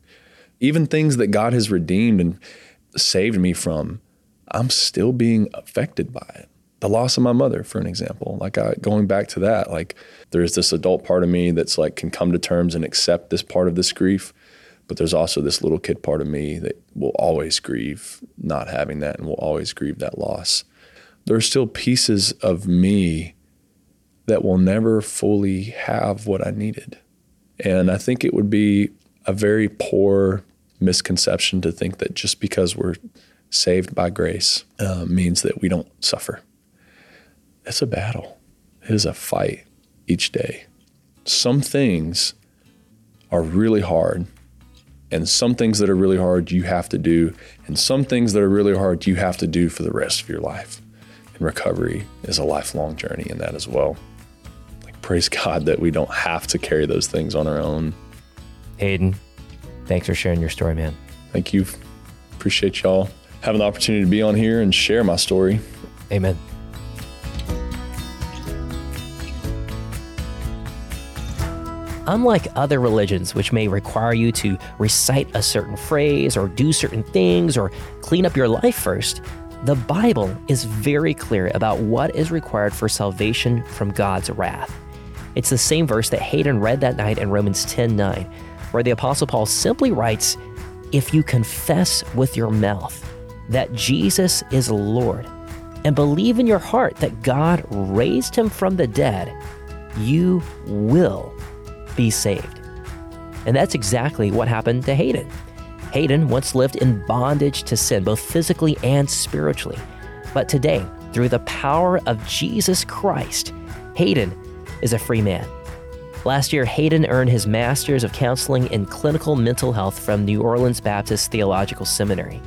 Even things that God has redeemed and saved me from, I'm still being affected by it. The loss of my mother, for an example, like I, going back to that, like there's this adult part of me that's like can come to terms and accept this part of this grief, but there's also this little kid part of me that will always grieve not having that and will always grieve that loss. There are still pieces of me that will never fully have what I needed. And I think it would be a very poor misconception to think that just because we're saved by grace uh, means that we don't suffer. It's a battle, it is a fight each day. Some things are really hard, and some things that are really hard you have to do, and some things that are really hard you have to do for the rest of your life. And recovery is a lifelong journey in that as well Like praise God that we don't have to carry those things on our own. Hayden, thanks for sharing your story, man. Thank you. Appreciate y'all having the opportunity to be on here and share my story. Amen. Unlike other religions, which may require you to recite a certain phrase or do certain things or clean up your life first, the Bible is very clear about what is required for salvation from God's wrath. It's the same verse that Hayden read that night in Romans 10 9, where the Apostle Paul simply writes, If you confess with your mouth that Jesus is Lord and believe in your heart that God raised him from the dead, you will be saved. And that's exactly what happened to Hayden. Hayden once lived in bondage to sin, both physically and spiritually. But today, through the power of Jesus Christ, Hayden is a free man. Last year, Hayden earned his Master's of Counseling in Clinical Mental Health from New Orleans Baptist Theological Seminary.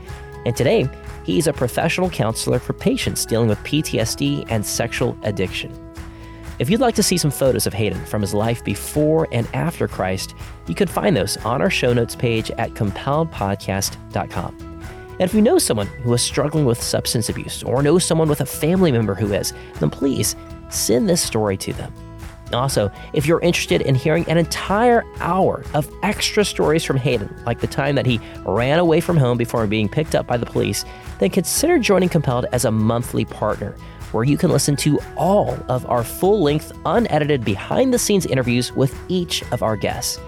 And today, he's a professional counselor for patients dealing with PTSD and sexual addiction. If you'd like to see some photos of Hayden from his life before and after Christ, you can find those on our show notes page at compelledpodcast.com. And if you know someone who is struggling with substance abuse or know someone with a family member who is, then please send this story to them. Also, if you're interested in hearing an entire hour of extra stories from Hayden, like the time that he ran away from home before being picked up by the police, then consider joining Compelled as a monthly partner, where you can listen to all of our full length, unedited behind the scenes interviews with each of our guests.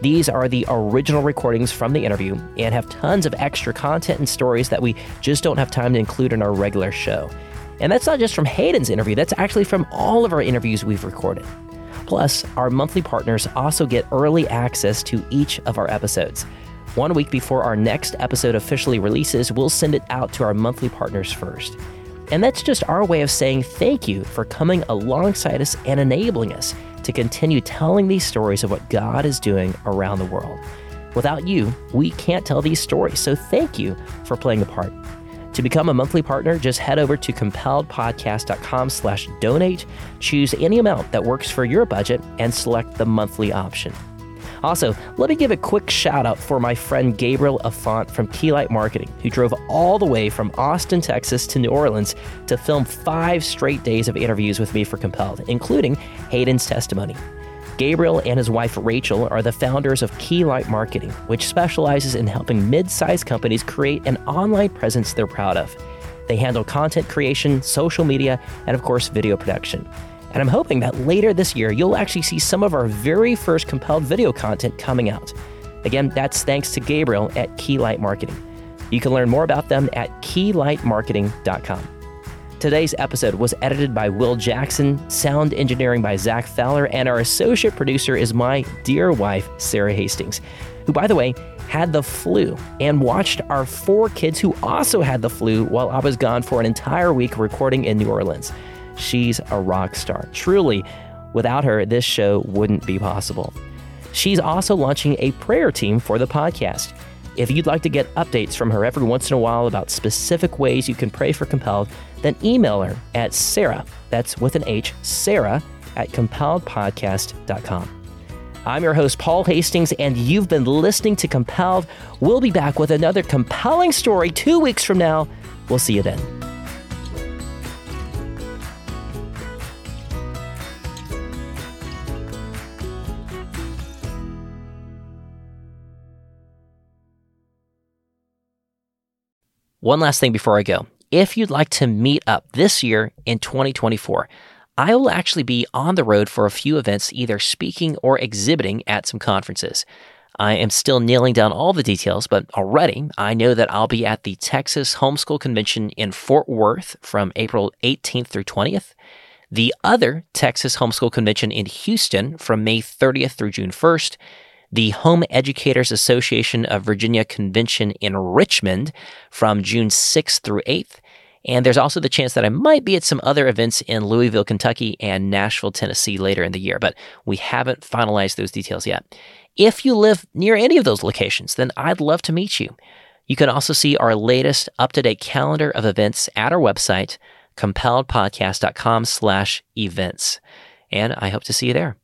These are the original recordings from the interview and have tons of extra content and stories that we just don't have time to include in our regular show. And that's not just from Hayden's interview, that's actually from all of our interviews we've recorded. Plus, our monthly partners also get early access to each of our episodes. One week before our next episode officially releases, we'll send it out to our monthly partners first. And that's just our way of saying thank you for coming alongside us and enabling us to continue telling these stories of what God is doing around the world. Without you, we can't tell these stories, so thank you for playing a part. To become a monthly partner, just head over to compelledpodcast.com slash donate, choose any amount that works for your budget, and select the monthly option. Also, let me give a quick shout out for my friend Gabriel Affont from Keylight Marketing, who drove all the way from Austin, Texas to New Orleans to film five straight days of interviews with me for Compelled, including Hayden's testimony. Gabriel and his wife Rachel are the founders of Keylight Marketing, which specializes in helping mid sized companies create an online presence they're proud of. They handle content creation, social media, and of course, video production. And I'm hoping that later this year, you'll actually see some of our very first compelled video content coming out. Again, that's thanks to Gabriel at Keylight Marketing. You can learn more about them at keylightmarketing.com. Today's episode was edited by Will Jackson, sound engineering by Zach Fowler, and our associate producer is my dear wife, Sarah Hastings, who, by the way, had the flu and watched our four kids who also had the flu while I was gone for an entire week recording in New Orleans. She's a rock star. Truly, without her, this show wouldn't be possible. She's also launching a prayer team for the podcast. If you'd like to get updates from her every once in a while about specific ways you can pray for Compelled, then email her at Sarah, that's with an H, Sarah at compelledpodcast.com. I'm your host, Paul Hastings, and you've been listening to Compelled. We'll be back with another compelling story two weeks from now. We'll see you then. One last thing before I go. If you'd like to meet up this year in 2024, I will actually be on the road for a few events, either speaking or exhibiting at some conferences. I am still nailing down all the details, but already I know that I'll be at the Texas Homeschool Convention in Fort Worth from April 18th through 20th, the other Texas Homeschool Convention in Houston from May 30th through June 1st, the Home Educators Association of Virginia Convention in Richmond from June 6th through 8th. And there's also the chance that I might be at some other events in Louisville, Kentucky and Nashville, Tennessee later in the year, but we haven't finalized those details yet. If you live near any of those locations, then I'd love to meet you. You can also see our latest up-to-date calendar of events at our website, compelledpodcast.com slash events. And I hope to see you there.